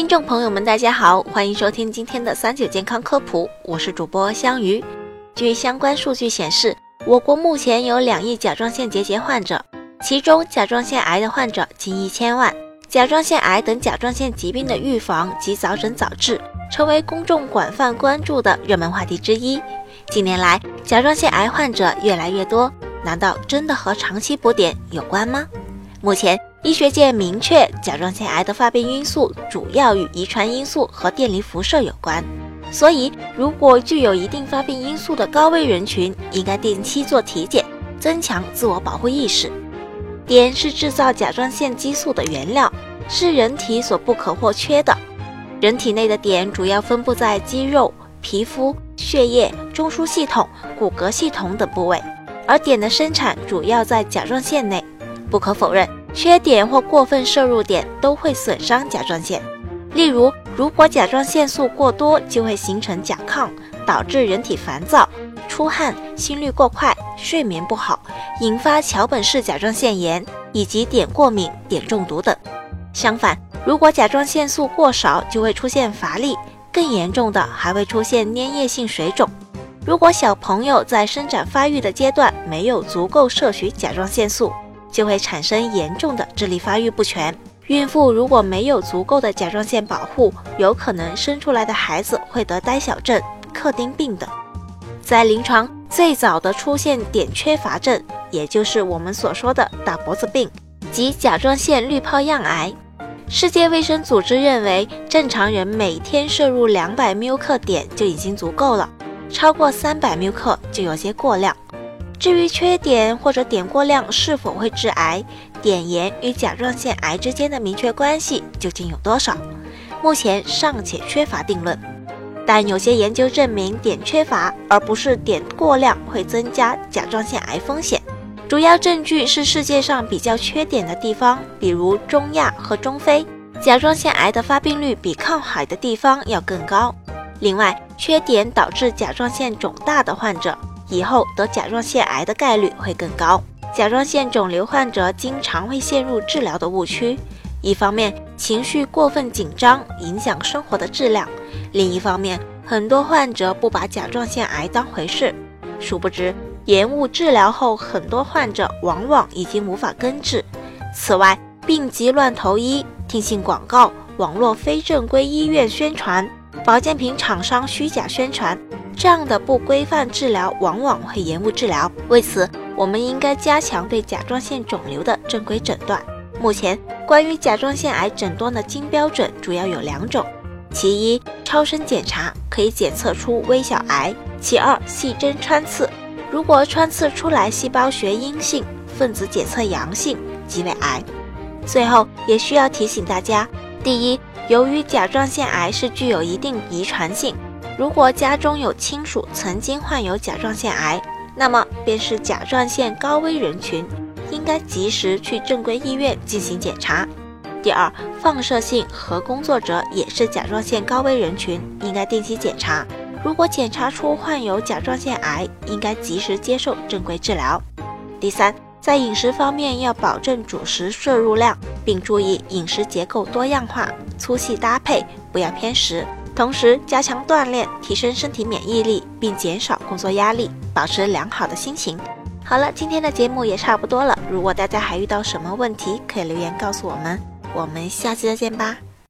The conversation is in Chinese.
听众朋友们，大家好，欢迎收听今天的三九健康科普，我是主播香鱼。据相关数据显示，我国目前有两亿甲状腺结节患者，其中甲状腺癌的患者近一千万。甲状腺癌等甲状腺疾病的预防及早诊早治，成为公众广泛关注的热门话题之一。近年来，甲状腺癌患者越来越多，难道真的和长期补碘有关吗？目前，医学界明确，甲状腺癌的发病因素主要与遗传因素和电离辐射有关。所以，如果具有一定发病因素的高危人群，应该定期做体检，增强自我保护意识。碘是制造甲状腺激素的原料，是人体所不可或缺的。人体内的碘主要分布在肌肉、皮肤。血液、中枢系统、骨骼系统等部位，而碘的生产主要在甲状腺内。不可否认，缺碘或过分摄入碘都会损伤甲状腺。例如，如果甲状腺素过多，就会形成甲亢，导致人体烦躁、出汗、心率过快、睡眠不好，引发桥本氏甲状腺炎以及碘过敏、碘中毒等。相反，如果甲状腺素过少，就会出现乏力。更严重的还会出现粘液性水肿。如果小朋友在生长发育的阶段没有足够摄取甲状腺素，就会产生严重的智力发育不全。孕妇如果没有足够的甲状腺保护，有可能生出来的孩子会得呆小症、克丁病等。在临床最早的出现碘缺乏症，也就是我们所说的大脖子病及甲状腺滤泡样癌。世界卫生组织认为，正常人每天摄入两百缪克碘就已经足够了，超过三百缪克就有些过量。至于缺碘或者碘过量是否会致癌，碘盐与甲状腺癌之间的明确关系究竟有多少，目前尚且缺乏定论。但有些研究证明，碘缺乏而不是碘过量会增加甲状腺癌风险。主要证据是世界上比较缺碘的地方，比如中亚和中非，甲状腺癌的发病率比靠海的地方要更高。另外，缺碘导致甲状腺肿大的患者，以后得甲状腺癌的概率会更高。甲状腺肿瘤患者经常会陷入治疗的误区：一方面，情绪过分紧张，影响生活的质量；另一方面，很多患者不把甲状腺癌当回事，殊不知。延误治疗后，很多患者往往已经无法根治。此外，病急乱投医、听信广告、网络非正规医院宣传、保健品厂商虚假宣传，这样的不规范治疗往往会延误治疗。为此，我们应该加强对甲状腺肿瘤的正规诊断。目前，关于甲状腺癌诊断的金标准主要有两种：其一，超声检查可以检测出微小癌；其二，细针穿刺。如果穿刺出来细胞学阴性，分子检测阳性，即为癌。最后也需要提醒大家：第一，由于甲状腺癌是具有一定遗传性，如果家中有亲属曾经患有甲状腺癌，那么便是甲状腺高危人群，应该及时去正规医院进行检查。第二，放射性核工作者也是甲状腺高危人群，应该定期检查。如果检查出患有甲状腺癌，应该及时接受正规治疗。第三，在饮食方面要保证主食摄入量，并注意饮食结构多样化、粗细搭配，不要偏食。同时加强锻炼，提升身体免疫力，并减少工作压力，保持良好的心情。好了，今天的节目也差不多了。如果大家还遇到什么问题，可以留言告诉我们。我们下期再见吧。